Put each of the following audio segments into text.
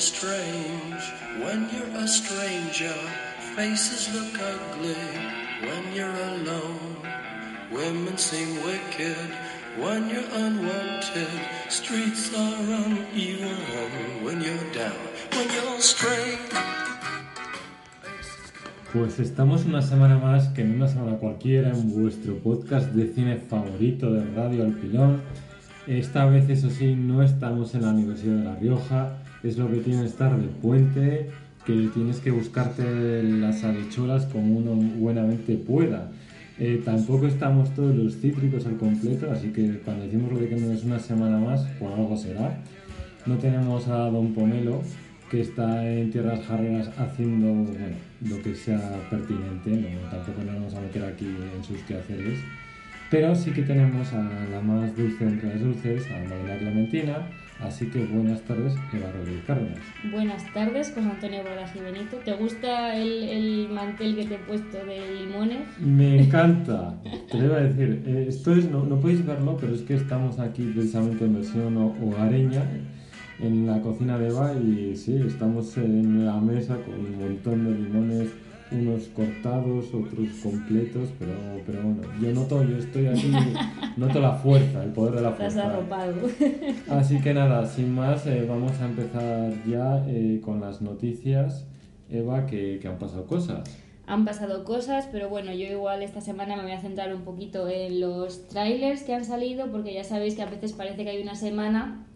strange, when you're a stranger, faces look ugly when you're alone. Women seem wicked when you're unwanted. Streets are uneven when you're down, when you're strange. Pues estamos una semana más que en una semana cualquiera en vuestro podcast de cine favorito de Radio Alpilón. Esta vez, eso sí, no estamos en la Universidad de La Rioja, es lo que tiene estar de puente, que tienes que buscarte las habichuelas como uno buenamente pueda. Eh, tampoco estamos todos los cítricos al completo, así que cuando decimos lo de que no es una semana más, por algo será. No tenemos a Don Pomelo, que está en tierras jarreras haciendo bueno, lo que sea pertinente, tampoco nos vamos a meter aquí en sus quehaceres. Pero sí que tenemos a la más dulce entre las dulces, a Magdalena Clementina, así que buenas tardes, Eva Rodríguez Cárdenas. Buenas tardes, José Antonio Bordas y Benito. ¿Te gusta el, el, mantel que te he puesto de limones? Me encanta. Te lo iba a decir, eh, esto es, no, no podéis verlo, pero es que estamos aquí precisamente en versión hogareña en la cocina de Eva y sí, estamos en la mesa con un montón de limones, unos cortados, otros completos, pero, pero bueno, yo noto, yo estoy aquí, noto la fuerza, el poder de la fuerza. Estás arropado. Así que nada, sin más, eh, vamos a empezar ya eh, con las noticias, Eva, que, que han pasado cosas han pasado cosas, pero bueno, yo igual esta semana me voy a centrar un poquito en los trailers que han salido, porque ya sabéis que a veces parece que hay una semana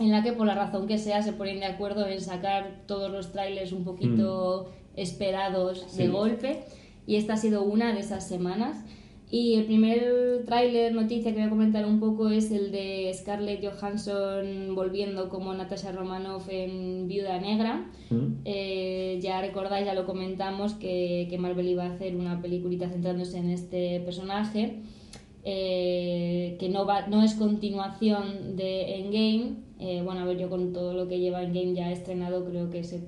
en la que por la razón que sea se ponen de acuerdo en sacar todos los trailers un poquito mm. Esperados de golpe y esta ha sido una de esas semanas y el primer tráiler noticia que voy a comentar un poco es el de Scarlett Johansson volviendo como Natasha Romanoff en Viuda Negra. Mm. Eh, ya recordáis, ya lo comentamos, que, que Marvel iba a hacer una peliculita centrándose en este personaje. Eh, que no, va, no es continuación de Endgame. Eh, bueno, a ver, yo con todo lo que lleva Endgame ya estrenado, creo que se,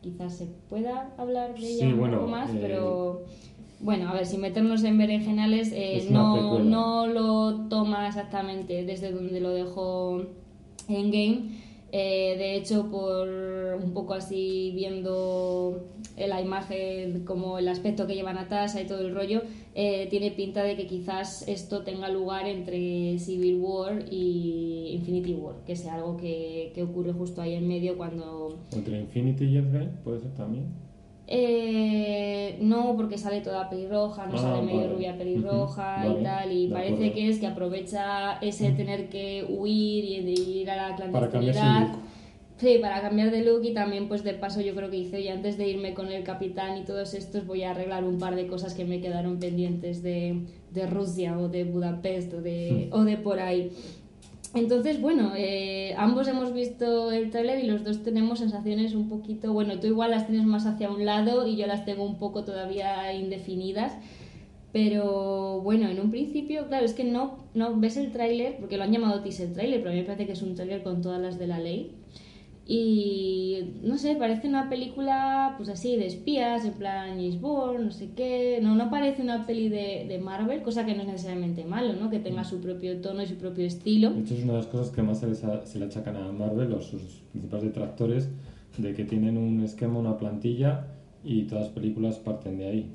quizás se pueda hablar de ella un poco más, eh, pero bueno, a ver, sin meternos en berenjenales, no, no lo toma exactamente desde donde lo dejó Endgame. Eh, de hecho, por un poco así viendo la imagen, como el aspecto que lleva Natasha y todo el rollo, eh, tiene pinta de que quizás esto tenga lugar entre Civil War y Infinity War, que sea algo que, que ocurre justo ahí en medio cuando... ¿Entre Infinity y Endgame puede ser también? Eh, no, porque sale toda pelirroja, no ah, sale medio rubia pelirroja y tal, y parece que es que aprovecha ese tener que huir y de ir a la clandestinidad. Sí, para cambiar de look y también pues de paso yo creo que hice y antes de irme con el capitán y todos estos voy a arreglar un par de cosas que me quedaron pendientes de, de Rusia o de Budapest o de, o de por ahí. Entonces, bueno, eh, ambos hemos visto el trailer y los dos tenemos sensaciones un poquito, bueno, tú igual las tienes más hacia un lado y yo las tengo un poco todavía indefinidas, pero bueno, en un principio, claro, es que no, no ves el tráiler, porque lo han llamado teaser trailer, pero a mí me parece que es un tráiler con todas las de la ley. Y no sé, parece una película pues así de espías, en plan Bond, no sé qué. No, no parece una peli de, de, Marvel, cosa que no es necesariamente malo, ¿no? Que tenga su propio tono y su propio estilo. De hecho, es una de las cosas que más se, se le achacan a Marvel, los sus principales detractores, de que tienen un esquema, una plantilla y todas las películas parten de ahí.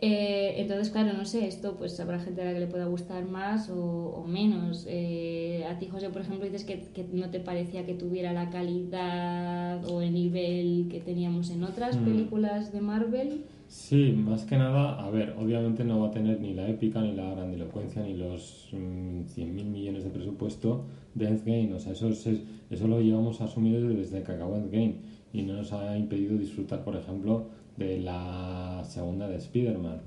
Eh, entonces, claro, no sé, esto pues habrá gente a la que le pueda gustar más o, menos. Eh, a ti, José, por ejemplo, dices que, que, no te parecía que tuviera la calidad o el nivel que teníamos en otras mm. películas de Marvel. Sí, más que nada, a ver, obviamente no va a tener ni la épica, ni la grandilocuencia, ni los mm, 100.000 millones de presupuesto de Endgame. O sea, eso, eso lo llevamos asumido desde que acabó Endgame y no nos ha impedido disfrutar, por ejemplo, de la segunda de Spider-Man.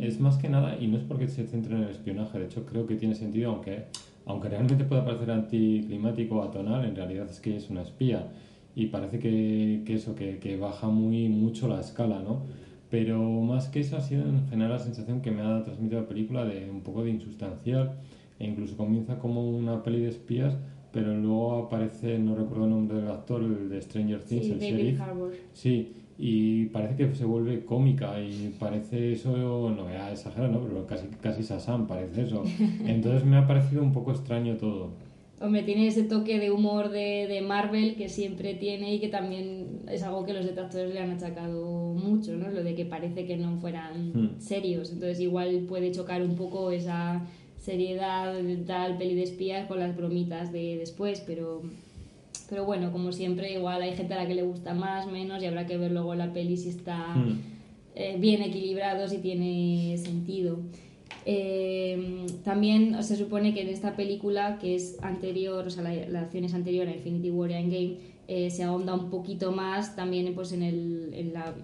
Es más que nada, y no es porque se centre en el espionaje, de hecho creo que tiene sentido, aunque, aunque realmente pueda parecer anticlimático o atonal, en realidad es que es una espía. Y parece que, que eso, que, que, baja muy mucho la escala, ¿no? Pero más que eso ha sido en general la sensación que me ha transmitido la película de un poco de insustancial, e incluso comienza como una peli de espías, pero luego aparece, no recuerdo el nombre del actor, el de Stranger Things, sí, el David Sí, y parece que se vuelve cómica y parece eso, no voy a exagerar, ¿no? pero casi, casi Sasan parece eso. Entonces me ha parecido un poco extraño todo. Hombre, tiene ese toque de humor de, de, Marvel que siempre tiene y que también es algo que los detractores le han achacado mucho, ¿no? Lo de que parece que no fueran Hmm. serios. Entonces igual puede chocar un poco esa seriedad tal peli de espías con las bromitas de después, pero... Pero bueno, como siempre, igual hay gente a la que le gusta más, menos, y habrá que ver luego la peli si está Hmm. eh, bien equilibrado, si tiene sentido. Eh, también se supone que en esta película, que es anterior, o sea, la, la acción es anterior a Infinity War y Endgame, eh, se ahonda un poquito más también pues, en, el, en, la,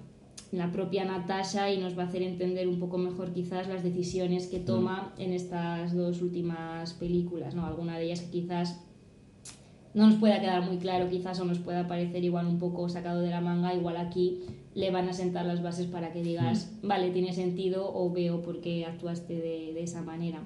en la propia Natasha y nos va a hacer entender un poco mejor quizás las decisiones que toma en estas dos últimas películas, ¿no? Alguna de ellas que quizás no nos pueda quedar muy claro quizás o nos pueda parecer igual un poco sacado de la manga, igual aquí le van a sentar las bases para que digas, vale, tiene sentido o veo por qué actuaste de, de esa manera.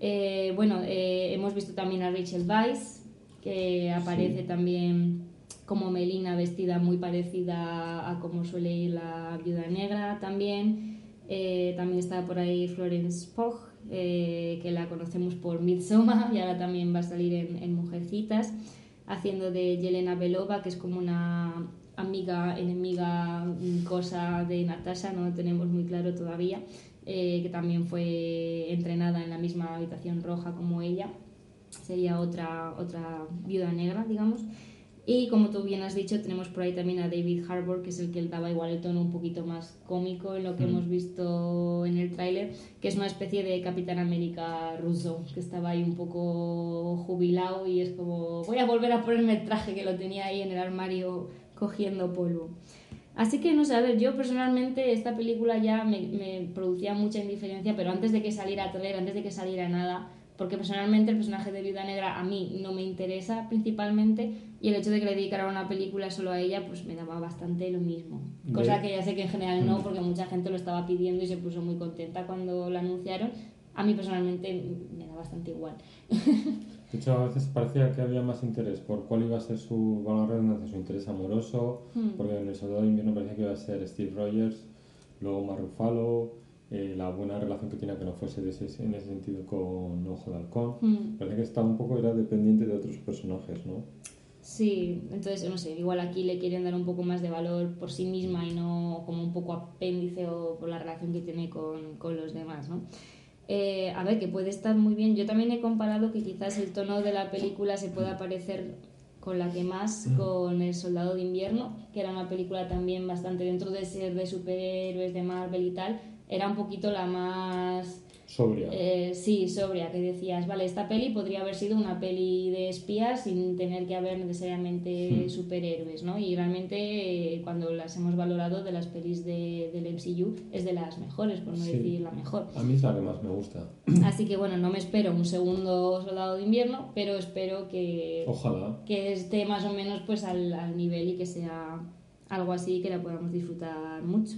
Eh, bueno, eh, hemos visto también a Rachel Weisz, que aparece Sí. también como Melina vestida muy parecida a como suele ir la viuda negra también. Eh, también está por ahí Florence Pugh, eh, que la conocemos por Midsommar y ahora también va a salir en, en Mujercitas, haciendo de Yelena Belova, que es como una amiga, enemiga, mm, cosa de Natasha, no lo tenemos muy claro todavía, eh, que también fue entrenada en la misma habitación roja como ella. Sería otra, otra viuda negra, digamos. Y como tú bien has dicho, tenemos por ahí también a David Harbour, que es el que daba igual el tono un poquito más cómico en lo que Mm. hemos visto en el tráiler, que es una especie de Capitán América ruso, que estaba ahí un poco jubilado y es como, voy a volver a ponerme el traje que lo tenía ahí en el armario cogiendo polvo. Así que no sé, a ver, yo personalmente esta película ya me, me producía mucha indiferencia, pero antes de que saliera trailer, antes de que saliera nada, porque personalmente el personaje de Viuda Negra a mí no me interesa principalmente y el hecho de que le dedicara una película solo a ella pues me daba bastante lo mismo. Cosa que ya sé que en general no, porque mucha gente lo estaba pidiendo y se puso muy contenta cuando lo anunciaron. A mí personalmente me da bastante igual. De hecho, a veces parecía que había más interés por cuál iba a ser su, la redundancia, su interés amoroso, Hmm. porque en El Soldado de Invierno parecía que iba a ser Steve Rogers, luego Mark Ruffalo, eh, la buena relación que tenía que no fuese de ese- en ese sentido con Ojo de Halcón. Hmm. Parece que estaba un poco, era dependiente de otros personajes, ¿no? Sí, entonces no sé, igual aquí le quieren dar un poco más de valor por sí misma y no como un poco apéndice o por la relación que tiene con, con los demás, ¿no? Eh, a ver, que puede estar muy bien. Yo también he comparado que quizás el tono de la película se pueda parecer con la que más con El Soldado de Invierno, que era una película también bastante dentro de ser de superhéroes, de Marvel y tal, era un poquito la más Sobria. eh, sí, sobria, que decías, vale, esta peli podría haber sido una peli de espías sin tener que haber necesariamente Hmm. superhéroes, ¿no? Y realmente eh, cuando las hemos valorado de las pelis de, del MCU es de las mejores, por no Sí. decir la mejor. A mí es la que más me gusta. Así que bueno, no me espero un segundo Soldado de Invierno, pero espero que, Ojalá. que esté más o menos pues al, al nivel y que sea algo así que la podamos disfrutar mucho.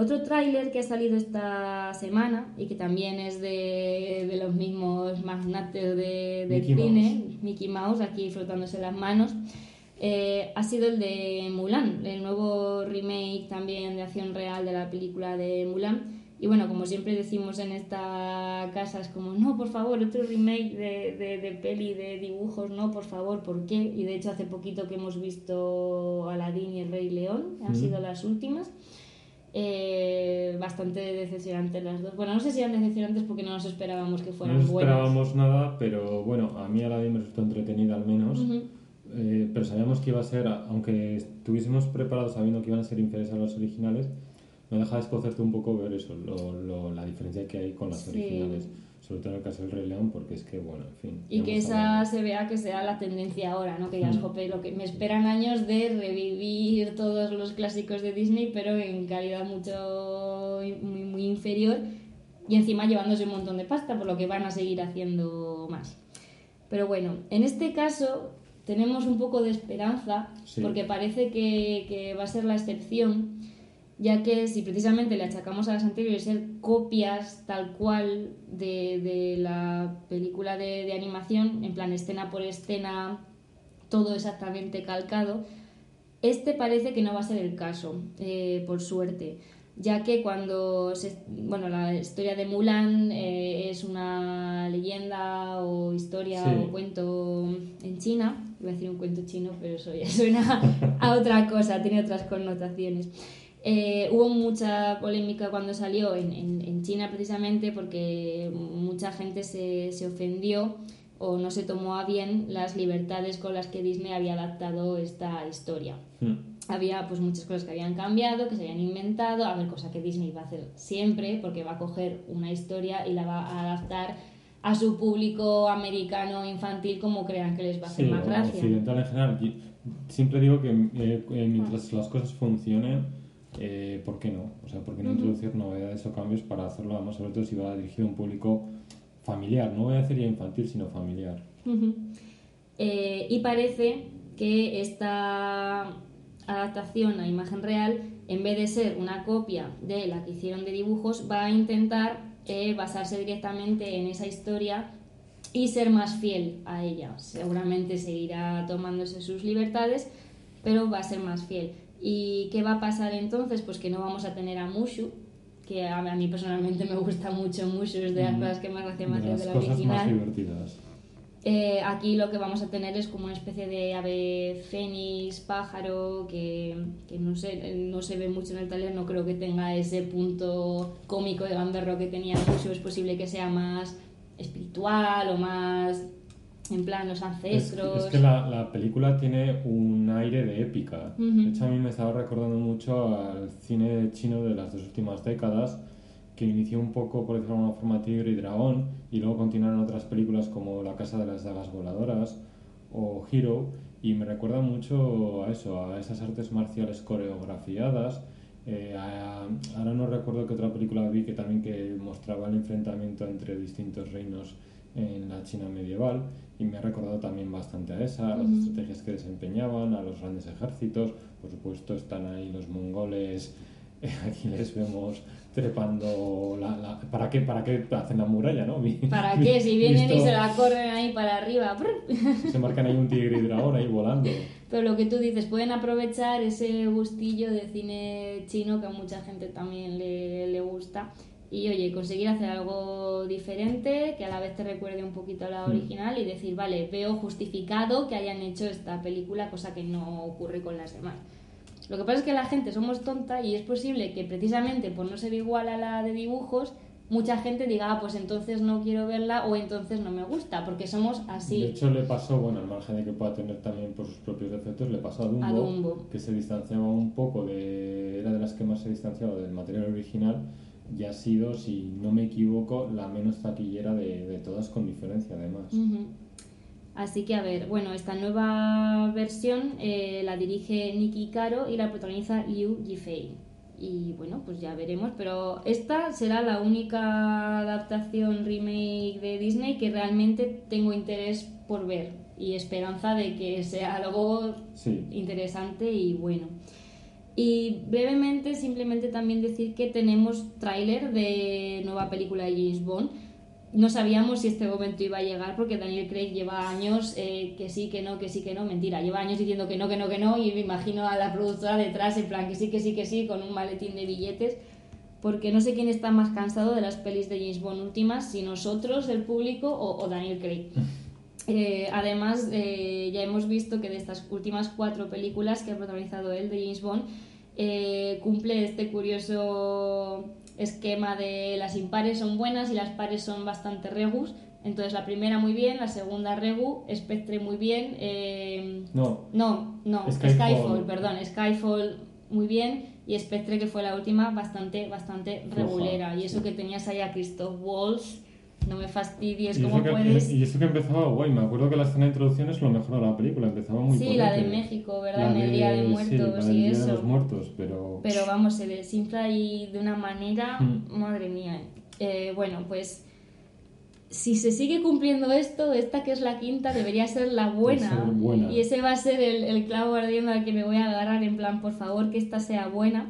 Otro tráiler que ha salido esta semana y que también es de, de los mismos magnates de, del Mickey cine, Mickey Mouse, aquí frotándose las manos, eh, ha sido el de Mulan, el nuevo remake también de acción real de la película de Mulan. Y bueno, como siempre decimos en esta casa, es como, no, por favor, otro remake de, de, de peli, de dibujos, no, por favor, ¿por qué? Y de hecho hace poquito que hemos visto Aladdin y el Rey León, han Mm. sido las últimas. Eh, bastante decepcionantes las dos. Bueno, no sé si eran decepcionantes porque no nos esperábamos que No fueran buenas. esperábamos nada, pero bueno, a mí Aladdin me resultó entretenida al menos. Ujú. Eh, pero sabíamos que iba a ser, aunque estuviésemos preparados sabiendo que iban a ser inferiores a los originales, no deja de escocerte un poco ver eso, lo, lo- la diferencia que hay con las Sí. originales. Sobre todo en el caso del Rey León, porque es que, bueno, en fin. Y que esa hablado. se vea que sea la tendencia ahora, ¿no? Que ya es Mm. jope, lo que me esperan años de revivir todos los clásicos de Disney, pero en calidad mucho muy, muy inferior y encima llevándose un montón de pasta, por lo que van a seguir haciendo más. Pero bueno, en este caso tenemos un poco de esperanza, Sí. porque parece que, que va a ser la excepción, ya que si precisamente le achacamos a las anteriores ser copias tal cual de, de la película de, de animación, en plan escena por escena, todo exactamente calcado, este parece que no va a ser el caso, eh, por suerte. ya que cuando se, bueno la historia de Mulan eh, es una leyenda o historia Sí. o cuento en China iba a decir un cuento chino pero eso ya suena a otra cosa tiene otras connotaciones Eh, hubo mucha polémica cuando salió en, en- en China precisamente porque mucha gente se, se ofendió o no se tomó a bien las libertades con las que Disney había adaptado esta historia Mm. había pues muchas cosas que habían cambiado, que se habían inventado, a ver, cosa que Disney va a hacer siempre, porque va a coger una historia y la va a adaptar a su público americano infantil como crean que les va a hacer Sí, más gracia. occidental en general. Siempre digo que eh, eh, mientras las cosas funcionen, eh, ¿por qué no? O sea, ¿por qué no introducir novedades o cambios para hacerlo, además, sobre todo si va dirigido a un público familiar? No voy a decir ya infantil, sino familiar. Ujú. Eh, y parece que esta adaptación a imagen real, en vez de ser una copia de la que hicieron de dibujos, va a intentar eh, basarse directamente en esa historia y ser más fiel a ella. Seguramente seguirá tomándose sus libertades, pero va a ser más fiel. ¿Y qué va a pasar entonces? Pues que no vamos a tener a Mushu, que a, a mí personalmente me gusta mucho Mushu, es de las Mm. cosas que más gracia me De hace las de la cosas original. más divertidas. Eh, aquí lo que vamos a tener es como una especie de ave fénix, pájaro, que, que no, sé, no se ve mucho en el taller, no creo que tenga ese punto cómico de gamberro que tenía mucho, es posible que sea más espiritual o más en plan los Es, ancestros. es que la, la película tiene un aire de épica. Ujú. De hecho, a mí me estaba recordando mucho al cine chino de las dos últimas décadas, que inició un poco, por decirlo de alguna forma, Tigre y Dragón, y luego continuaron otras películas como La Casa de las Dagas Voladoras o Hero, y me recuerda mucho a eso, a esas artes marciales coreografiadas. Eh, a- ahora no recuerdo qué otra película vi que también que mostraba el enfrentamiento entre distintos reinos en la China medieval y me ha recordado también bastante a esa, a las Ujú. estrategias que desempeñaban, a los grandes ejércitos, por supuesto están ahí los mongoles, aquí les vemos trepando la, la- ¿para qué para qué hacen la muralla, no? ¿Para qué? Si vienen y visto- se la corren ahí para arriba. se marcan ahí un tigre y dragón ahí volando. Pero lo que tú dices, pueden aprovechar ese gustillo de cine chino que a mucha gente también le, le gusta. Y oye, conseguir hacer algo diferente, que a la vez te recuerde un poquito a la Mm. original y decir, vale, veo justificado que hayan hecho esta película, cosa que no ocurre con las demás. Lo que pasa es que la gente somos tonta y es posible que precisamente por no ser igual a la de dibujos, mucha gente diga, ah, pues entonces no quiero verla o entonces no me gusta, porque somos así. De hecho le pasó, bueno, al margen de que pueda tener también por sus propios defectos, le pasó a Dumbo, A Dumbo. que se distanciaba un poco de... era de las que más se distanciaba del material original y ha sido, si no me equivoco, la menos taquillera de, de todas con diferencia además. Así que a ver, bueno, esta nueva versión eh, la dirige Nikki Caro y la protagoniza Liu Yifei. Y bueno, pues ya veremos, pero esta será la única adaptación remake de Disney que realmente tengo interés por ver y esperanza de que sea algo Sí, interesante y bueno. Y brevemente, simplemente también decir que tenemos tráiler de nueva película de James Bond. No sabíamos si este momento iba a llegar porque Daniel Craig lleva años eh, que sí, que no, que sí, que no, mentira, lleva años diciendo que no, que no, que no y me imagino a la productora detrás en plan que sí, que sí, que sí, con un maletín de billetes porque no sé quién está más cansado de las pelis de James Bond últimas, si nosotros, el público o, o Daniel Craig. Eh, además, eh, ya hemos visto que de estas últimas cuatro películas que ha protagonizado él de James Bond, eh, cumple este curioso esquema de las impares son buenas y las pares son bastante regus. Entonces, la primera muy bien, la segunda regu, Spectre muy bien. eh, no, no, no, Skyfall. Skyfall. perdón, Skyfall muy bien y Spectre que fue la última bastante bastante regulera y eso sí. que tenías ahí a Christoph Waltz, no me fastidies cómo que, puedes. y eso que empezaba guay, me acuerdo que la escena de introducción es lo mejor de la película, empezaba muy Sí, la de. México, ¿verdad? La en el Día de Muertos y eso. de los Muertos, pero... Pero vamos, se desinfla ahí de una manera, Mm. madre mía. Eh, bueno, pues si se sigue cumpliendo esto, esta que es la quinta debería ser la buena. ser buena. Y ese va a ser el, el clavo ardiendo al que me voy a agarrar en plan, por favor, que esta sea buena.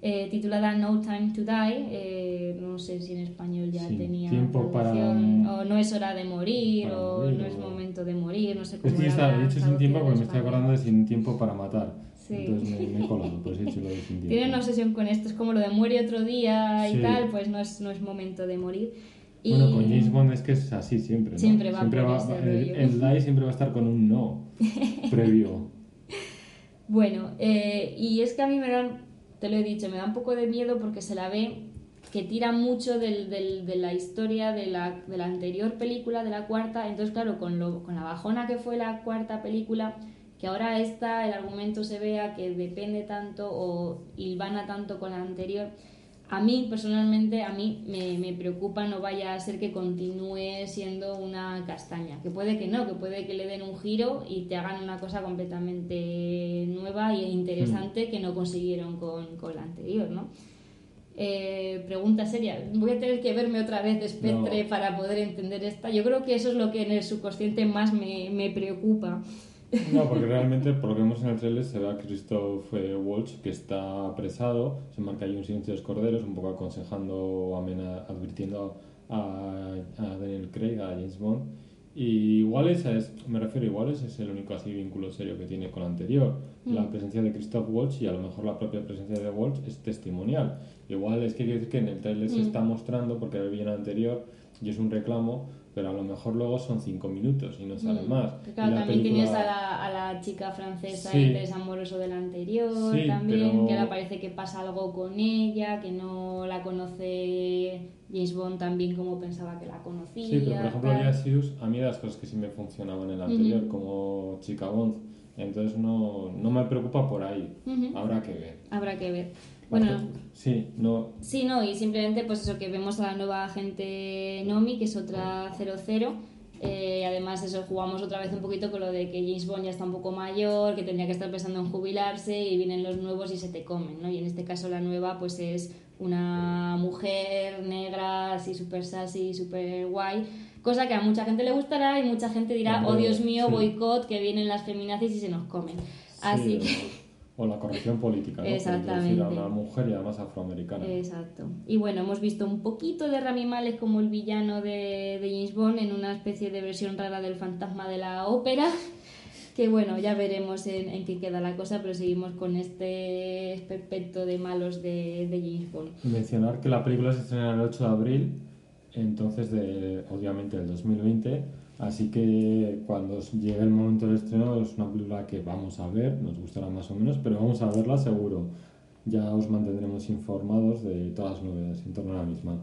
Eh, titulada No Time to Die, eh, no sé si en español ya Sí, tenía tiempo para- o No es hora de morir, o morir, No es momento de morir, no sé cómo la está, de hecho sin tiempo porque me estoy acordando de Sin tiempo para matar. Sí. Entonces me, me he colado, pues he hecho lo de sin tiempo. Tiene una obsesión con esto, es como lo de muere otro día y Sí. tal, pues no es, no es momento de morir. Y... Bueno, con James Bond es que es así siempre, ¿no? Siempre va por ese el, rollo. el die siempre va a estar con un no previo. Bueno, eh, y es que a mí me dan, te lo he dicho, me da un poco de miedo porque se la ve que tira mucho del, del- de la historia de la, anterior película, de la cuarta. Entonces, claro, con, lo, con la bajona que fue la cuarta película, que ahora esta, el argumento se vea que depende tanto o hilvana tanto con la anterior. A mí, personalmente, a mí me, me preocupa no vaya a ser que continúe siendo una castaña. Que puede que no, que puede que le den un giro y te hagan una cosa completamente nueva e interesante que no consiguieron con, con la anterior, ¿no? Eh, pregunta seria. Voy a tener que verme otra vez de Spectre No. para poder entender esta. Yo creo que eso es lo que en el subconsciente más me, me preocupa. No, porque realmente, por lo que vemos en el trailer, se ve a Christoph eh, Waltz que está apresado, se marca ahí un silencio de los corderos, un poco aconsejando, amena, advirtiendo a, a Daniel Craig, a James Bond. Y igual esa es, me refiero, igual ese es el único así vínculo serio que tiene con la anterior. La Mm. presencia de Christoph Waltz y a lo mejor la propia presencia de Waltz es testimonial. Igual es que quiere decir que en el trailer se Mm. está mostrando porque el villano anterior y es un reclamo, pero a lo mejor luego son cinco minutos y no sale Mm. más. Claro, la también película- tienes a la, a la chica francesa Sí. el interés amoroso del anterior, Sí, también, pero- que ahora parece que pasa algo con ella, que no la conoce James Bond tan bien como pensaba que la conocía. Sí, pero por ejemplo. Lia Sirius, a mí las cosas que sí me funcionaban en la anterior, como chica Bond. Entonces no, no me preocupa por ahí. Habrá que ver. Habrá que ver. Bueno, Sí, no. Sí, no, y simplemente pues eso, que vemos a la nueva agente Nomi, que es otra 00. Eh, además, eso, jugamos otra vez un poquito con lo de que James Bond ya está un poco mayor, que tendría que estar pensando en jubilarse y vienen los nuevos y se te comen, ¿no? Y en este caso la nueva pues es una mujer negra, así súper sassy, súper guay, cosa que a mucha gente le gustará y mucha gente dirá, oh Dios mío, sí. boicot, que vienen las feminazis y se nos comen. Así sí, que... O la corrección política, ¿no? Exactamente. a una mujer y además afroamericana. Exacto. Y bueno, hemos visto un poquito de Rami Malek como el villano de, de James Bond en una especie de versión rara del fantasma de la ópera. Que bueno, ya veremos en, en qué queda la cosa, pero seguimos con este esperpento de malos de, de James Bond. Mencionar que la película se estrena el 8 de abril, entonces de, obviamente del 2020, así que cuando llegue el momento del estreno es una película que vamos a ver, nos gustará más o menos, pero vamos a verla seguro. Ya os mantendremos informados de todas las novedades en torno a la misma.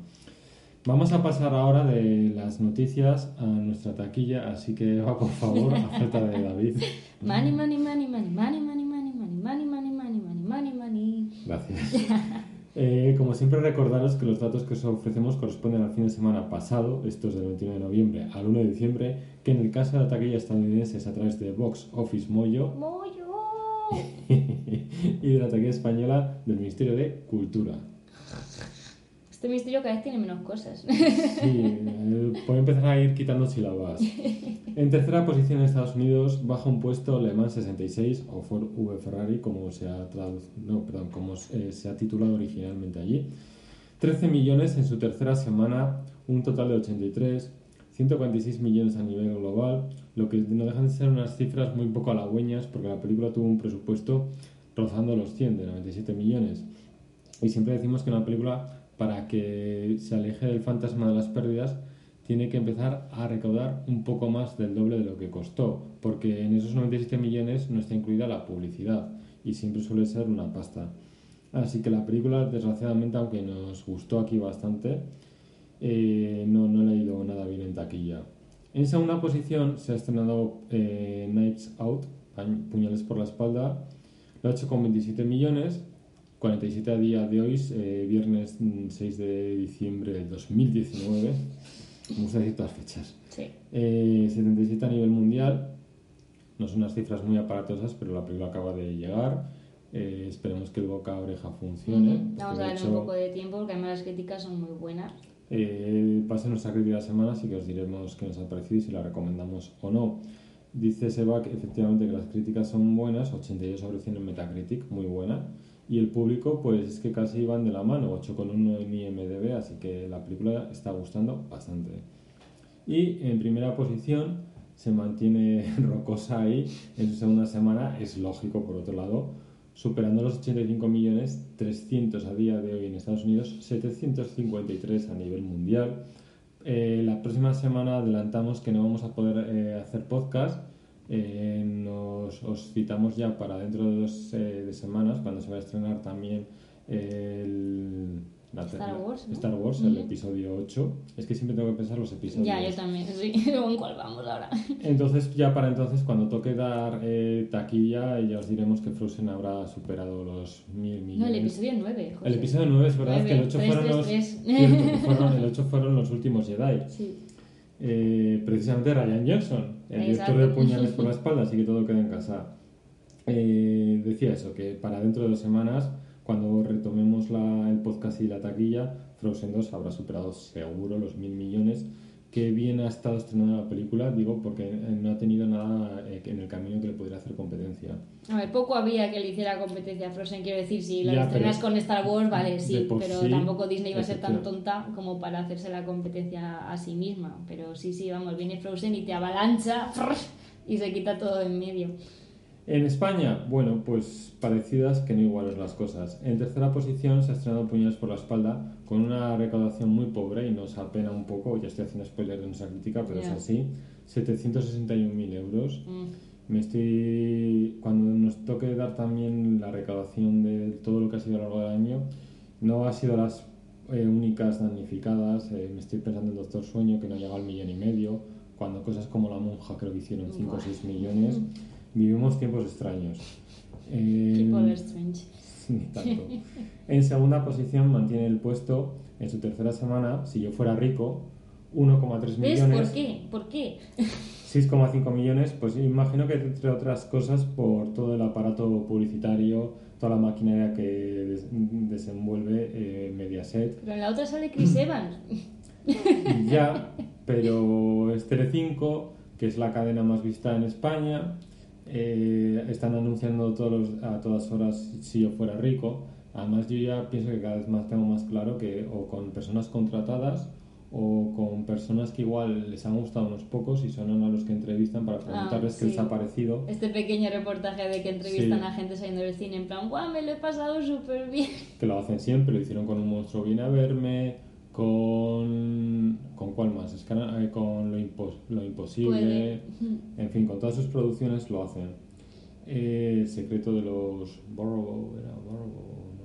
Vamos a pasar ahora de las noticias a nuestra taquilla, así que va por favor, a falta de David. Money, money, money, money, money, money, money, money, money, money, money, money, money, money. Gracias. Eh, como siempre, recordaros que los datos que os ofrecemos corresponden al fin de semana pasado, esto es del 29 de noviembre al 1 de diciembre, que en el caso de la taquilla estadounidense es a través de Box Office Moyo ¡Mollo! y de la taquilla española del Ministerio de Cultura. Este misterio cada vez tiene menos cosas. Sí, eh, puede empezar a ir quitando sílabas. En tercera posición en Estados Unidos baja un puesto Le Mans 66 o Ford V Ferrari como se ha no, perdón, como se ha titulado originalmente allí. 13 millones en su tercera semana, un total de 83, 146 millones a nivel global, lo que no dejan de ser unas cifras muy poco halagüeñas porque la película tuvo un presupuesto rozando los 100 de 97 millones. Y siempre decimos que una película, para que se aleje del fantasma de las pérdidas, tiene que empezar a recaudar un poco más del doble de lo que costó, porque en esos 97 millones no está incluida la publicidad y siempre suele ser una pasta. Así que la película, desgraciadamente, aunque nos gustó aquí bastante, eh, no, no le ha ido nada bien en taquilla. En segunda posición se ha estrenado eh, Nights Out, Puñales por la espalda, lo ha hecho con 27 millones, 47 a día de hoy, eh, viernes mm, 6 de diciembre del 2019. Me gusta decir todas las fechas. Sí. Eh, 77 a nivel mundial. No son unas cifras muy aparatosas, pero la película acaba de llegar. Eh, esperemos que el boca a oreja funcione. Ujú. porque Vamos a darle hecho, un poco de tiempo porque además las críticas son muy buenas. eh, pase nuestra crítica de la semana, así que os diremos qué nos ha parecido y si la recomendamos o no. Dice Seba que efectivamente que las críticas son buenas, 82 sobre 100 en Metacritic, muy buena. Y el público, pues es que casi van de la mano, 8,1 en IMDB, así que la película está gustando bastante. Y en primera posición se mantiene rocosa ahí en su segunda semana, es lógico por otro lado, superando los 85 millones 300 a día de hoy en Estados Unidos, 753 a nivel mundial. Eh, la próxima semana adelantamos que no vamos a poder eh, hacer podcast. Eh, nos os citamos ya para dentro de dos de semanas, cuando se va a estrenar también el Star Wars, ¿no? Star Wars, el episodio 8. Es que siempre tengo que pensar los episodios. Ya, yo también, sí. ¿Con cuál vamos ahora? Entonces, ya para entonces, cuando toque dar eh, taquilla, ya os diremos que Frozen habrá superado los mil millones. No, el episodio 9. José. El episodio 9 es verdad 9, que el 8 3, fueron 3, los. 3. cierto, que fueron- el 8 fueron los últimos Jedi. Sí. Eh, precisamente Ryan Johnson, el director de Puñales por la espalda, así que todo queda en casa. Eh, decía eso, que para dentro de dos semanas, cuando retomemos la- el podcast y la taquilla, Frozen 2 habrá superado seguro los mil millones. Que bien ha estado estrenando la película, digo, porque no ha tenido nada eh, en el camino que le pudiera hacer competencia. A ver, poco había que le hiciera competencia a Frozen, quiero decir, si la Ya, estrenas con Star Wars, vale, sí, pero sí, tampoco Disney iba a ser tan tonta como para hacerse la competencia a sí misma. Pero sí, sí, vamos, viene Frozen y te avalancha y se quita todo en medio. En España, bueno, pues parecidas que no iguales las cosas. En tercera posición se ha estrenado Puñales por la espalda con una recaudación muy pobre y nos apena un poco, ya estoy haciendo spoiler de nuestra crítica, pero Ya. es así, 761.000 euros. Mm. Me estoy cuando nos toque dar también la recaudación de todo lo que ha sido a lo largo del año, no ha sido las eh, únicas damnificadas. eh, me estoy pensando en Doctor Sueño que no llega al millón y medio, cuando cosas como La Monja creo que hicieron 5 o Buah. 6 millones. Vivimos tiempos extraños. Eh, ni tanto. En segunda posición mantiene el puesto en su tercera semana, si yo fuera rico, 1,3 ¿Ves? millones. ¿Por qué? ¿Por qué? 6,5 millones, pues imagino que entre otras cosas por todo el aparato publicitario, toda la maquinaria que des- desenvuelve eh, Mediaset. Pero en la otra sale Chris Evans. Ya, pero es Telecinco, que es la cadena más vista en España, eh, están anunciando todos los- a todas horas si yo fuera rico. Además yo ya pienso que cada vez más tengo más claro que o con personas contratadas o con personas que igual les han gustado unos pocos y son a los que entrevistan para preguntarles qué sí. les ha parecido. Este pequeño reportaje de que entrevistan Sí. a gente saliendo del cine en plan, ¡guau! Me lo he pasado súper bien. que lo hacen siempre, lo hicieron con un monstruo viene a verme, con con cuál más, es que, eh, con lo, impos- lo imposible, en fin, con todas sus producciones lo hacen. Eh, el secreto de los Barrow, era Barrow,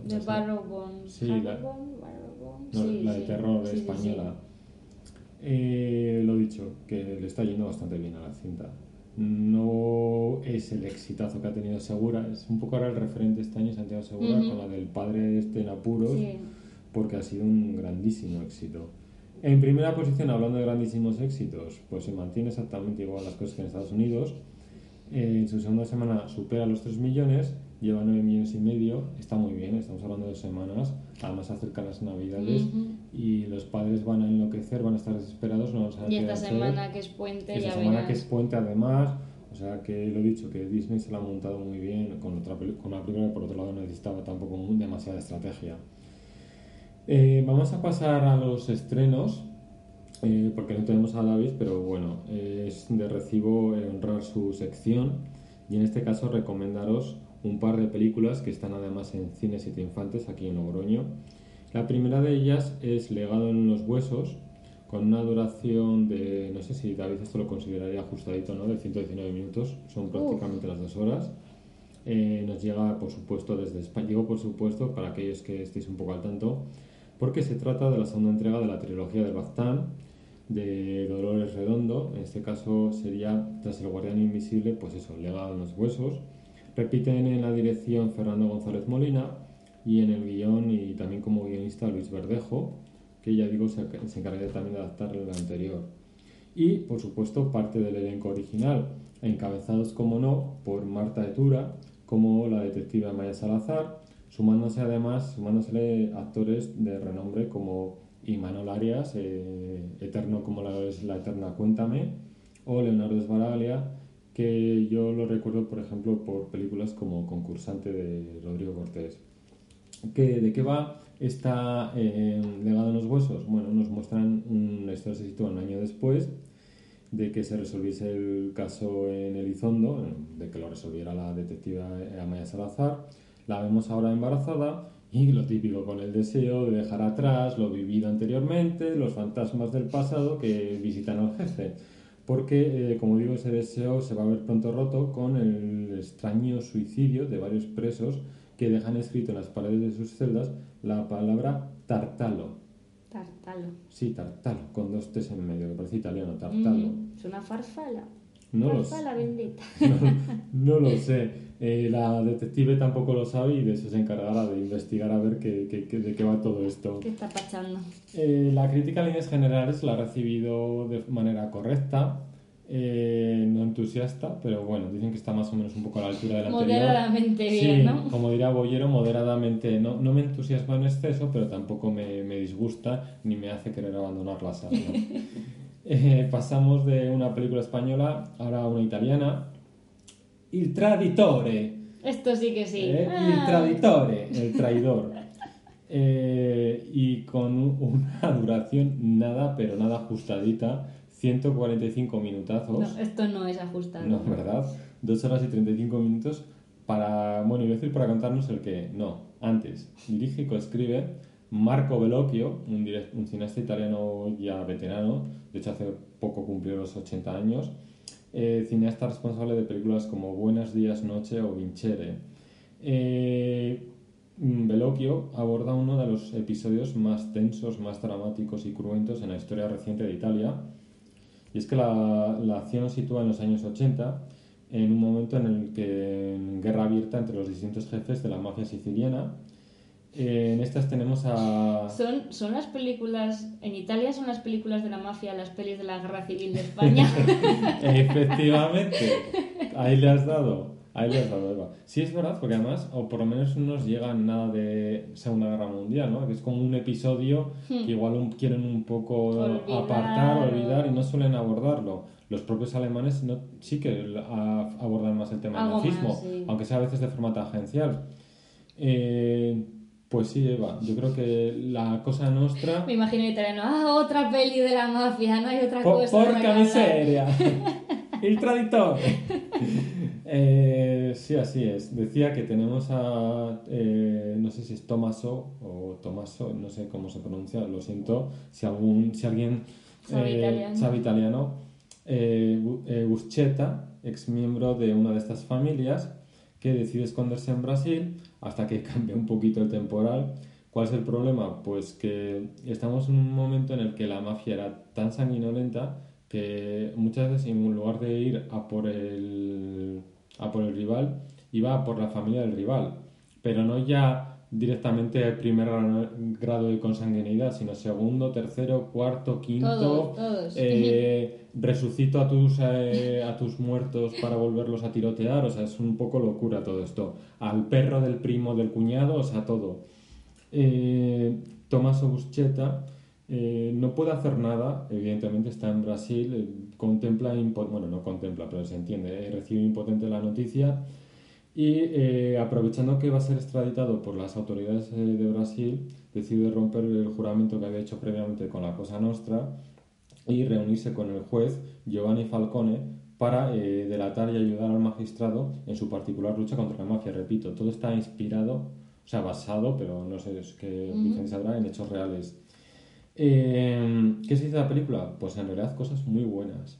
no, De. Barrowbone. Sí, la- Barrowbone, Barrowbone. No, Sí, la de sí. terror Sí, española. Eh, lo dicho, que le está yendo bastante bien a la cinta. No es el exitazo que ha tenido Segura, es un poco ahora el referente este año Santiago Segura Ujú. con la del padre este en apuros, Sí. Porque ha sido un grandísimo éxito. En primera posición, hablando de grandísimos éxitos, pues se mantiene exactamente igual las cosas que en Estados Unidos. Eh, en su segunda semana supera los 3 millones, lleva 9 millones y medio, está muy bien, estamos hablando de semanas, además acercan las navidades Ujú. y los padres van a enloquecer, van a estar desesperados, no van a saber Y esta hacer. semana que es puente, Esta ya semana verás. que es puente además, o sea que lo he dicho, que Disney se la ha montado muy bien con, otra con una película que por otro lado no necesitaba tampoco demasiada estrategia. Eh, vamos a pasar a los estrenos, eh, porque no tenemos a David, pero bueno, eh, es de recibo eh, honrar su sección y en este caso recomendaros un par de películas que están además en Cine Siete Infantes aquí en Logroño. La primera de ellas es Legado en los Huesos, con una duración de, no sé si David esto lo consideraría ajustadito, ¿no? De 119 minutos, son prácticamente las dos horas. Nos llega, por supuesto, desde España. Digo, por supuesto, para aquellos que estéis un poco al tanto, porque se trata de la segunda entrega de la trilogía del Baztán, de Dolores Redondo. En este caso sería Tras el Guardián Invisible, pues eso, Legado en los Huesos. Repiten en la dirección Fernando González Molina y en el guion y también como guionista Luis Verdejo, que ya digo se, se encargaría también de adaptar el anterior. Y por supuesto parte del elenco original, encabezados como no por Marta Etura, como la detective Amaya Salazar, sumándose además, sumándosele actores de renombre como Imanol Arias, eh, eterno como la es la eterna Cuéntame, o Leonardo Esbaraglia, que yo lo recuerdo por ejemplo por películas como Concursante de Rodrigo Cortés. ¿Qué- ¿De qué va esta eh, Legado en los Huesos? Bueno, nos muestran un, la historia se sitúa un año después de que se resolviese el caso en Elizondo, de que lo resolviera la detective Amaya Salazar. La vemos ahora embarazada y lo típico con el deseo de dejar atrás lo vivido anteriormente, los fantasmas del pasado que visitan al jefe. Porque, eh, como digo, ese deseo se va a ver pronto roto con el extraño suicidio de varios presos que dejan escrito en las paredes de sus celdas la palabra tartalo. Tartalo. Sí, tartalo, con dos T's en medio, que parece italiano, tartalo. Mm, es una farfala. No lo farfala bendita. No, no lo sé. Eh, la detective tampoco lo sabe y de eso se encargará de investigar a ver qué, qué- qué- de qué va todo esto. ¿Qué está pachando? Eh, la crítica en líneas generales la ha recibido de manera correcta, eh, no entusiasta, pero bueno, dicen que está más o menos un poco a la altura de la anterior. Moderadamente Sí, bien, ¿no? como dirá Bollero, moderadamente. No, no me entusiasma en exceso, pero tampoco me, me disgusta ni me hace querer abandonar la sala. ¿no? Eh, pasamos de una película española ahora a una italiana. Il traditore. Esto sí que sí. Eh, Ah. Il traditore, el traidor. Eh, y con un- una duración nada, pero nada ajustadita. 145 minutazos. No, esto no es ajustado. No, ¿verdad? Dos horas y 35 minutos para, bueno, iba a decir para contarnos el que, no, antes, dirige y coescribe Marco Bellocchio, un, cineasta italiano ya veterano, de hecho hace poco cumplió los 80 años, eh, cineasta responsable de películas como Buenos días, noche o Vincere. Eh, Bellocchio aborda uno de los episodios más tensos, más dramáticos y cruentos en la historia reciente de Italia, y es que la, la acción nos sitúa en los años 80, en un momento en el que en guerra abierta entre los distintos jefes de la mafia siciliana. Eh, en estas tenemos a... Son, son las películas, en Italia son las películas de la mafia, las pelis de la guerra civil de España. Efectivamente, ahí le has dado, ahí le has dado, Eva. Sí es verdad, porque además, o por lo menos no nos llega nada de Segunda Guerra Mundial, ¿no? Que es como un episodio que igual un- quieren un poco Hmm. Olvidar apartar, olvidar y no suelen abordarlo. Los propios alemanes no, sí que abordan más el tema del más, nazismo, sí. aunque sea a veces de forma tangencial. Eh, pues sí, Eva, yo creo que la cosa nuestra... Me imagino italiano, ah, otra peli de la mafia, no hay otra Po- cosa. porca hablar". miseria. El traditor. Eh, sí, así es. Decía que tenemos a, eh, no sé si es Tomaso o Tomaso, no sé cómo se pronuncia, lo siento, si, algún, si alguien Sabe eh, italiano. sabe italiano, eh, Bu- eh, Buscetta, ex miembro de una de estas familias, que decide esconderse en Brasil hasta que cambia un poquito el temporal. ¿Cuál es el problema? Pues que estamos en un momento en el que la mafia era tan sanguinolenta que muchas veces en lugar de ir a por el, a por el rival, iba a por la familia del rival. Pero no ya directamente el primer grado de consanguinidad, sino segundo, tercero, cuarto, quinto. Todos, todos. eh, resucito a tus, eh, a tus muertos para volverlos a tirotear, o sea, es un poco locura todo esto. Al perro del primo del cuñado, o sea, todo. Eh, Tommaso Buscetta eh, no puede hacer nada, evidentemente está en Brasil, contempla, bueno, no contempla, pero se entiende, recibe impotente la noticia y aprovechando que va a ser extraditado por las autoridades de Brasil, decide romper el juramento que había hecho previamente con la Cosa Nostra y reunirse con el juez Giovanni Falcone para eh, delatar y ayudar al magistrado en su particular lucha contra la mafia. Repito, todo está inspirado, o sea, basado, pero no sé es qué diferencia habrá, en hechos reales. Eh, ¿Qué se dice de la película? Pues en realidad cosas muy buenas.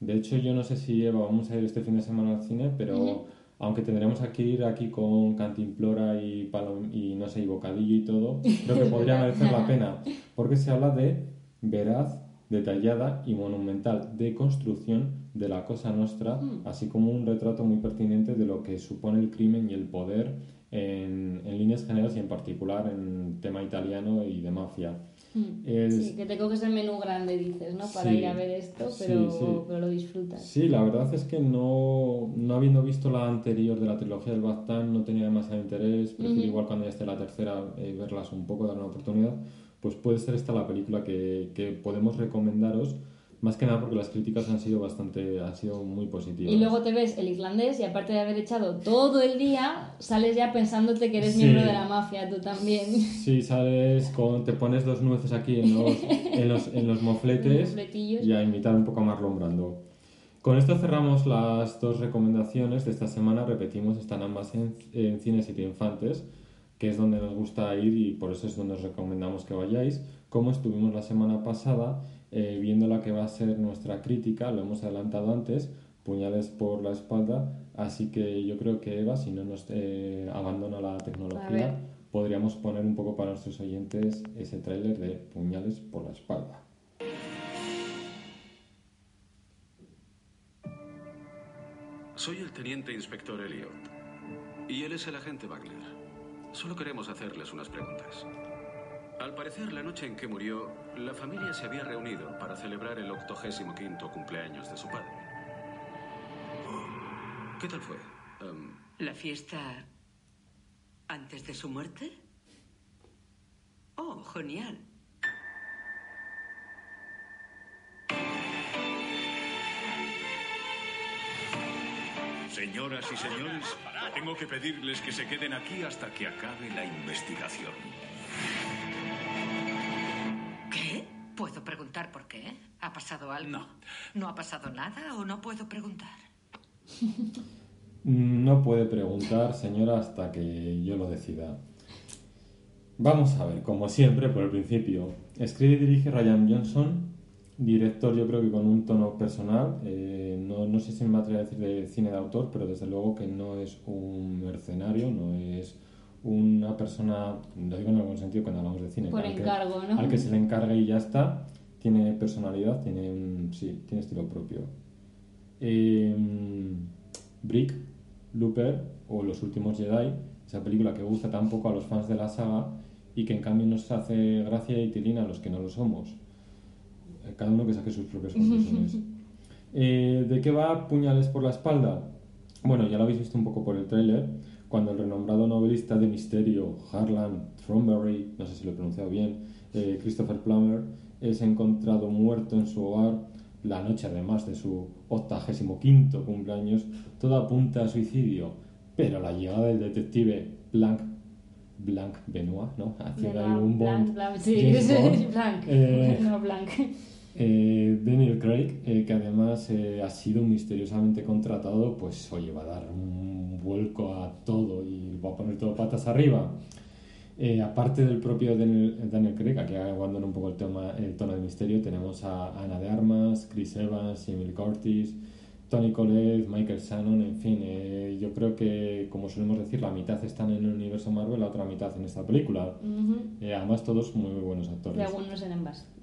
De hecho, yo no sé si Eva, vamos a ir este fin de semana al cine, pero aunque tendremos que ir aquí con cantimplora y, palom- y no sé, y bocadillo y todo, creo que podría merecer la pena, porque se habla de veraz, detallada y monumental deconstrucción de la Cosa Nostra, así como un retrato muy pertinente de lo que supone el crimen y el poder en, en líneas generales y en particular en tema italiano y de mafia. Mm. Es- Sí, que te coges el menú grande, dices, ¿no? Para Sí, ir a ver esto, sí, pero, sí. pero lo disfrutas. Sí, la verdad es que no, no habiendo visto la anterior de la trilogía del Baztán, no tenía demasiado interés. Prefiero igual cuando ya esté la tercera eh, verlas un poco, dar una oportunidad. Pues puede ser esta la película que, que podemos recomendaros, más que nada porque las críticas han sido bastante, han sido muy positivas. Y luego te ves el irlandés y aparte de haber echado todo el día, sales ya pensándote que eres Sí. miembro de la mafia, tú también. Sí, sales con, te pones dos nueces aquí en los, en los, en los mofletes Los y a imitar un poco a Marlon Brando. Con esto cerramos las dos recomendaciones de esta semana. Repetimos, están ambas en, en Cines y Triunfantes, que es donde nos gusta ir y por eso es donde os recomendamos que vayáis. Como estuvimos la semana pasada eh, viendo la que va a ser nuestra crítica, lo hemos adelantado antes, puñales por la espalda. Así que yo creo que Eva, si no nos eh, abandona la tecnología, podríamos poner un poco para nuestros oyentes ese tráiler de puñales por la espalda. Soy el teniente inspector Elliot. Y él es el agente Wagner. Solo queremos hacerles unas preguntas. Al parecer, la noche en que murió, la familia se había reunido para celebrar el 85 cumpleaños de su padre. ¿Qué tal fue? Em, ¿La fiesta antes de su muerte? Oh, genial. Señoras y señores, tengo que pedirles que se queden aquí hasta que acabe la investigación. ¿Qué? ¿Puedo preguntar por qué? ¿Ha pasado algo? No. ¿No ha pasado nada o no puedo preguntar? No puede preguntar, señora, hasta que yo lo decida. Vamos a ver, como siempre, por el principio. Escribe y dirige Ryan Johnson, director yo creo que con un tono personal. eh, no, no sé si me atrevo a decir de cine de autor, pero desde luego que no es un mercenario, no es una persona, lo digo en algún sentido cuando hablamos de cine. Por al que- encargo, ¿no? Al que se le encarga y ya está. Tiene personalidad, tiene un, sí, tiene estilo propio. Eh, Brick, Looper o Los Últimos Jedi, esa película que gusta tan poco a los fans de la saga y que en cambio nos hace gracia y tirina a los que no lo somos. Cada uno que saque sus propias conclusiones. Eh, ¿De qué va Puñales por la espalda? Bueno, ya lo habéis visto un poco por el tráiler, cuando el renombrado novelista de misterio Harlan Thornberry, no sé si lo he pronunciado bien, eh, Christopher Plummer, es encontrado muerto en su hogar la noche además de su 85 cumpleaños, todo apunta a suicidio, pero la llegada del detective Blanc, Blanc Benoit, ¿no? Haciendo ahí un Blanc, Bond, Blanc, sí, Bond, Blanc. eh, No, Blanc. Eh, Daniel Craig, eh, que además eh, ha sido misteriosamente contratado, pues oye, va a dar un vuelco a todo y va a poner todo patas arriba. Aparte del propio Daniel, Craig, aquí abandona un poco el, tema, el tono de misterio, tenemos a Ana de Armas, Chris Evans, Emil Curtis, Tony Collette, Michael Shannon, en fin, eh, yo creo que, como solemos decir, la mitad están en el universo Marvel, la otra mitad en esta película. Eh, además, todos muy, muy buenos actores. Y algunos en envase.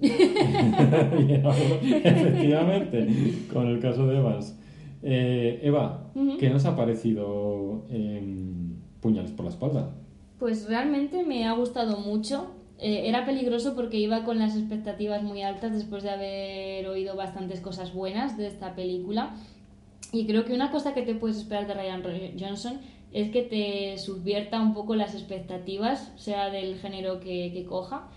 Efectivamente, con el caso de Evans. Eh, Eva, Ujú. ¿qué nos ha parecido em, Puñales por la espalda? Pues realmente me ha gustado mucho. Era peligroso porque iba con las expectativas muy altas después de haber oído bastantes cosas buenas de esta película. Y creo que una cosa que te puedes esperar de Ryan Johnson es que te subvierta un poco las expectativas, sea del género que, que coja.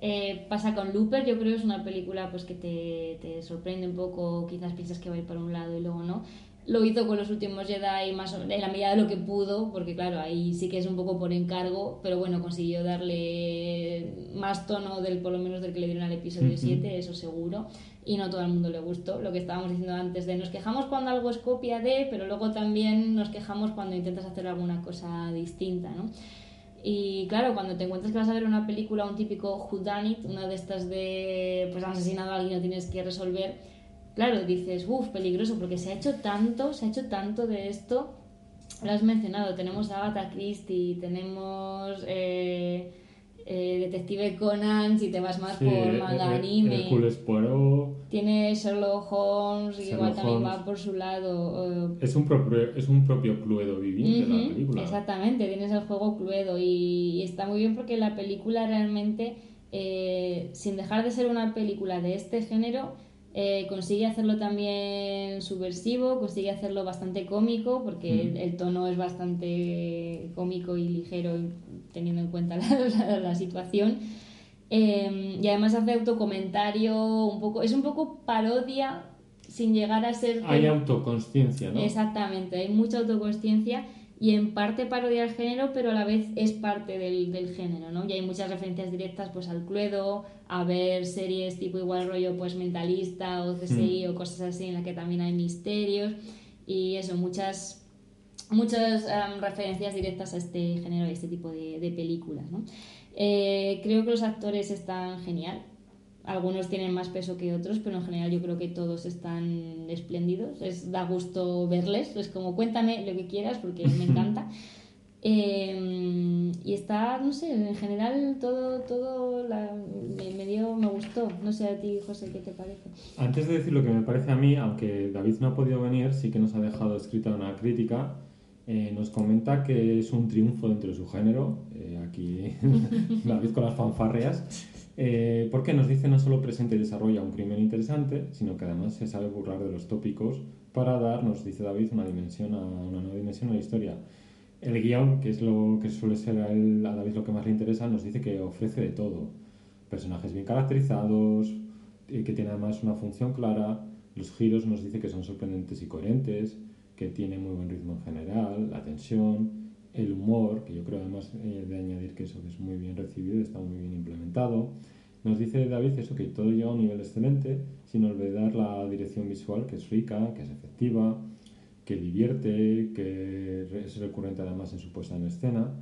Eh, pasa con Looper, yo creo que es una película pues que te, te sorprende un poco, quizás piensas que va a ir para un lado y luego no. Lo hizo con los últimos Jedi más o- en la medida de lo que pudo, porque claro, ahí sí que es un poco por encargo, pero bueno, consiguió darle más tono del por lo menos del que le dieron al episodio Ujú. 7, eso seguro. Y no todo el mundo le gustó, lo que estábamos diciendo antes de nos quejamos cuando algo es copia de, pero luego también nos quejamos cuando intentas hacer alguna cosa distinta, ¿no? Y claro, cuando te encuentras que vas a ver una película, un típico whodunit, una de estas de pues han asesinado a alguien y lo tienes que resolver, claro, dices, uff, peligroso, porque se ha hecho tanto, se ha hecho tanto de esto. Lo has mencionado, tenemos a Agatha Christie, tenemos eh, eh, Detective Conan, si te vas más Sí, por eh, manga eh, anime. Hércules Poirot. Tiene Sherlock Holmes, y igual Sherlock también va por su lado. Es un propio, es un propio Cluedo viviente la Ujú, película. Exactamente, tienes el juego Cluedo y, y está muy bien porque la película realmente, eh, sin dejar de ser una película de este género, eh, consigue hacerlo también subversivo, consigue hacerlo bastante cómico porque el, el tono es bastante cómico y ligero teniendo en cuenta la, la- la situación. Eh, y además hace autocomentario, un poco, es un poco parodia sin llegar a ser... Hay autoconsciencia, ¿no? Exactamente, hay mucha autoconsciencia y en parte parodia el género, pero a la vez es parte del, del género, ¿no? Y hay muchas referencias directas pues al Cluedo, a ver series tipo igual rollo pues Mentalista o CSI o cosas así en las que también hay misterios y eso, muchas muchas em, referencias directas a este género y a este tipo de, de películas, ¿no? Eh, creo que los actores están genial. Algunos tienen más peso que otros, pero en general yo creo que todos están espléndidos. Es, da gusto verles. Es como cuéntame lo que quieras porque me encanta. Eh, y está, no sé, en general todo, todo la- me, me dio, me gustó. No sé a ti, José, ¿qué te parece? Antes de decir lo que me parece a mí, aunque David no ha podido venir, sí que nos ha dejado escrita una crítica. Eh, nos comenta que es un triunfo dentro de su género. eh, aquí David con las fanfarrias. Eh, porque nos dice no solo presenta y desarrolla un crimen interesante, sino que además se sabe burlar de los tópicos para dar, nos dice David, una dimensión a una nueva dimensión a la historia. El guion, que es lo que suele ser a, él- a David lo que más le interesa, nos dice que ofrece de todo. Personajes bien caracterizados, eh, que tiene además una función clara, los giros nos dice que son sorprendentes y coherentes, que tiene muy buen ritmo en general, la tensión, el humor, que yo creo además eh, de añadir que eso que es muy bien recibido está muy bien implementado. Nos dice David eso que todo llega a un nivel excelente, sin olvidar la dirección visual, que es rica, que es efectiva, que divierte, que es recurrente además en su puesta en escena.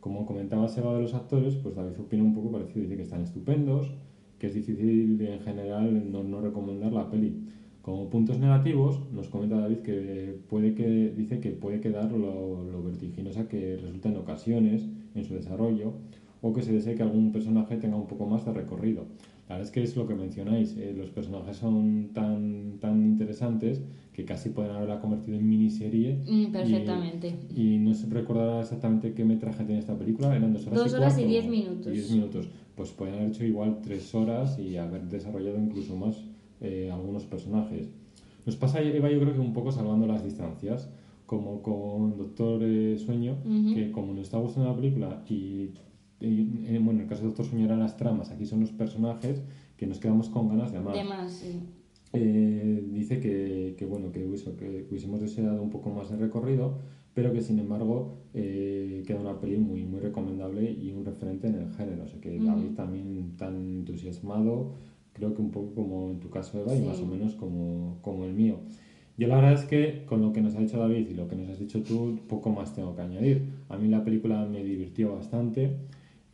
Como comentaba Seba de los actores, pues David opina un poco parecido, dice que están estupendos, que es difícil en general no, no recomendar la peli. Como puntos negativos, nos comenta David que puede que dice que puede quedar lo, lo vertiginosa que resulta en ocasiones en su desarrollo o que se desee que algún personaje tenga un poco más de recorrido. La verdad es que es lo que mencionáis, eh, los personajes son tan, tan interesantes que casi pueden haberla convertido en miniserie. Mm, perfectamente. Y, y no se recordará exactamente qué metraje tiene esta película, eran dos horas Dos y horas y cuarto, diez minutos. diez minutos. Pues pueden haber hecho igual tres horas y haber desarrollado incluso más eh, algunos personajes. Nos pasa, Eva, yo creo que un poco salvando las distancias, como con Doctor eh, Sueño, Ujú. que como nos está gustando la película y, y, eh, bueno, en el caso de Doctor Sueño eran las tramas, aquí son los personajes que nos quedamos con ganas de más. De más, sí. Eh, dice que, que, bueno que, eso, que hubiésemos deseado un poco más de recorrido pero que sin embargo eh, queda una peli muy muy recomendable y un referente en el género o sea que. David también tan entusiasmado creo que un poco como en tu caso Eva y Sí. más o menos como, como el mío yo la verdad es que con lo que nos ha dicho David y lo que nos has dicho tú poco más tengo que añadir a mí la película me divirtió bastante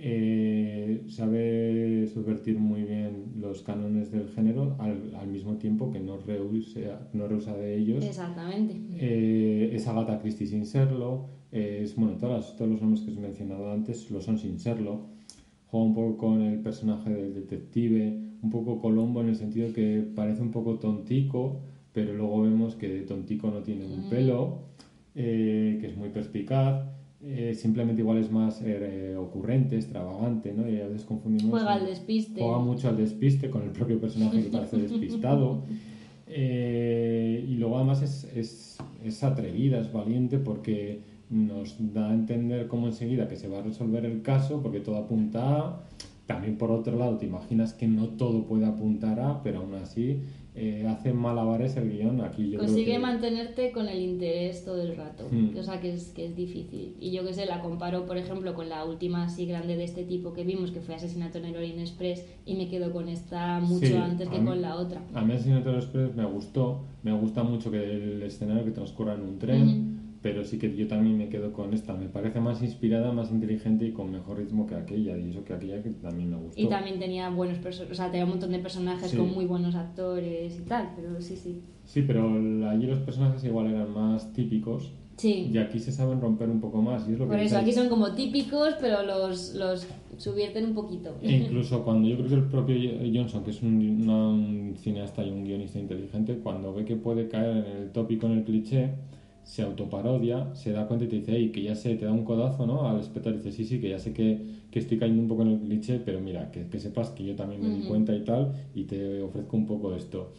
eh, sabe subvertir muy bien los cánones del género al, al mismo tiempo que no rehúsa, no rehúsa de ellos. Exactamente. Eh, es Agatha Christie sin serlo, eh, es, bueno, todas todos los nombres que os he mencionado antes lo son sin serlo. Juega un poco con el personaje del detective, un poco Colombo en el sentido que parece un poco tontico, pero luego vemos que de tontico no tiene un Mm. pelo, eh, que es muy perspicaz. eh, simplemente igual es más eh, ocurrente, extravagante, ¿no? Y a veces confundimos. Juega al despiste. Juega mucho al despiste con el propio personaje que parece despistado. Eh, y luego además es, es, es atrevida, es valiente porque nos da a entender como enseguida que se va a resolver el caso porque todo apunta a... También por otro lado te imaginas que no todo puede apuntar a, pero aún así eh, hace malabares el guion. Aquí yo creo Consigue que- mantenerte con el interés todo el rato, Mm. o sea que es, que es difícil. Y yo que sé, la comparo, por ejemplo, con la última así grande de este tipo que vimos, que fue Asesinato en el Orient Express, y me quedo con esta mucho Sí, antes que mí- con la otra. A mí Asesinato Express me gustó, me gusta mucho que el escenario que transcurra en un tren. Pero sí que yo también me quedo con esta. Me parece más inspirada, más inteligente y con mejor ritmo que aquella, y eso que aquella que también me gustó. Y también tenía buenos perso- o sea, tenía un montón de personajes Sí. con muy buenos actores y tal, pero sí, sí. Sí, pero allí los personajes igual eran más típicos Sí. y aquí se saben romper un poco más, y es lo Por que eso, aquí son como típicos, pero los, los subvierten un poquito. E incluso cuando yo creo que el propio Johnson, que es un, una- un cineasta y un guionista inteligente, cuando ve que puede caer en el tópico, en el cliché, se autoparodia, se da cuenta y te dice, hey, que ya sé, te da un codazo, ¿no? Al espectador dice, sí, sí, que ya sé que, que estoy cayendo un poco en el cliché, pero mira, que, que sepas que yo también me di cuenta y tal, y te ofrezco un poco de esto.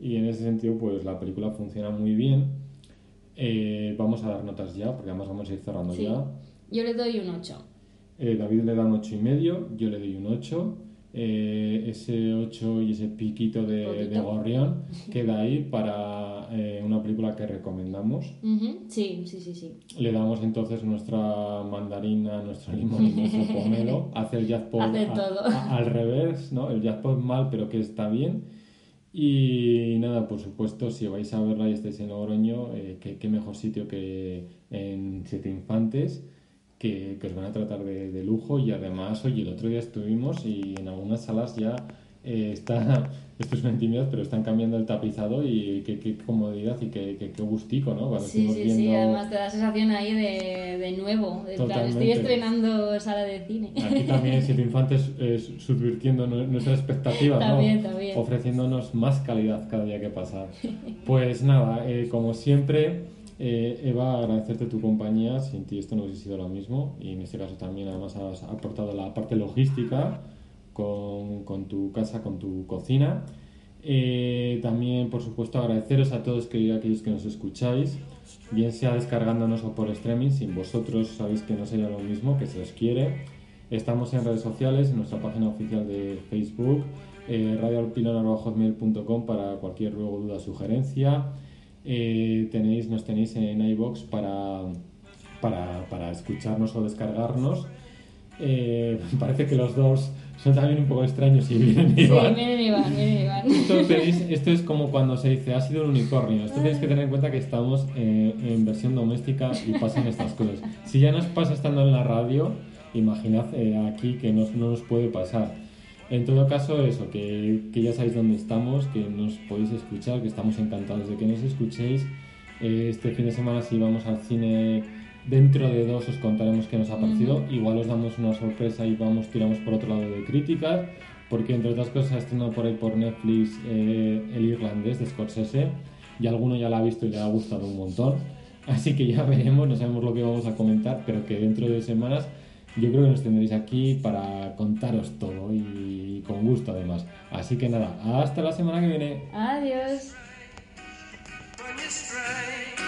Y en ese sentido, pues la película funciona muy bien. Eh, vamos a dar notas ya, porque además vamos a ir cerrando Sí. ya. Yo le doy un 8. Eh, David le da un 8 y medio, yo le doy un 8. Eh, ese 8 y ese piquito de, de gorrión queda ahí para una, eh, una película que recomendamos. Ujú, Sí, sí, sí, sí. Le damos entonces nuestra mandarina, nuestro limón y nuestro pomelo. Hace el jackpot Hace a- todo. a- al revés, ¿no? El jackpot mal, pero que está bien. Y nada, por supuesto, si vais a verla y estáis en Logroño, eh, qué, qué mejor sitio que en Siete Infantes, que, que os van a tratar de, de lujo. Y además, oye, el otro día estuvimos y en algunas salas ya eh, está, esto es una intimidad, pero están cambiando el tapizado y qué, comodidad y qué, gustico, ¿no? Cuando Sí, sí, sí, viendo- además te da sensación ahí de, de nuevo. De plan, estoy estrenando sala de cine. Aquí también Siete Infantes eh, subvirtiendo nu- nuestras expectativas, ¿no? También, también. ofreciéndonos más calidad cada día que pasa. Pues nada, eh, como siempre, eh, Eva, agradecerte tu compañía. Sin ti esto no hubiese sido lo mismo y en este caso también además has aportado la parte logística con, con tu casa, con tu cocina. Eh, también, por supuesto, agradeceros a todos que, aquellos que nos escucháis, bien sea descargándonos o por streaming, sin vosotros sabéis que no sería lo mismo, que se os quiere. Estamos en redes sociales, en nuestra página oficial de Facebook, eh, radioalpilon.com para cualquier luego duda sugerencia. Eh, tenéis, nos tenéis en iBox para, para, para escucharnos o descargarnos. Eh, parece que los dos son también un poco extraños y vienen y Sí, van. miren Iván, miren Iván. Esto, tenéis- esto es como cuando se dice ha sido un unicornio. Esto tenéis que tener en cuenta que estamos eh, en versión doméstica y pasan estas cosas. Si ya nos pasa estando en la radio, imaginad eh, aquí que nos- no nos puede pasar. En todo caso, eso, que, que ya sabéis dónde estamos, que nos podéis escuchar, que estamos encantados de que nos escuchéis. Eh, este fin de semana, si vamos al cine, dentro de dos os contaremos qué nos ha parecido. Igual os damos una sorpresa y vamos, tiramos por otro lado de críticas, porque entre otras cosas ha estrenado por ahí por Netflix eh, El Irlandés de Scorsese, y alguno ya la ha visto y le ha gustado un montón. Así que ya veremos, no sabemos lo que vamos a comentar, pero que dentro de semanas yo creo que nos tendréis aquí para contaros todo y con gusto además. Así que nada, hasta la semana que viene. Adiós. When you stray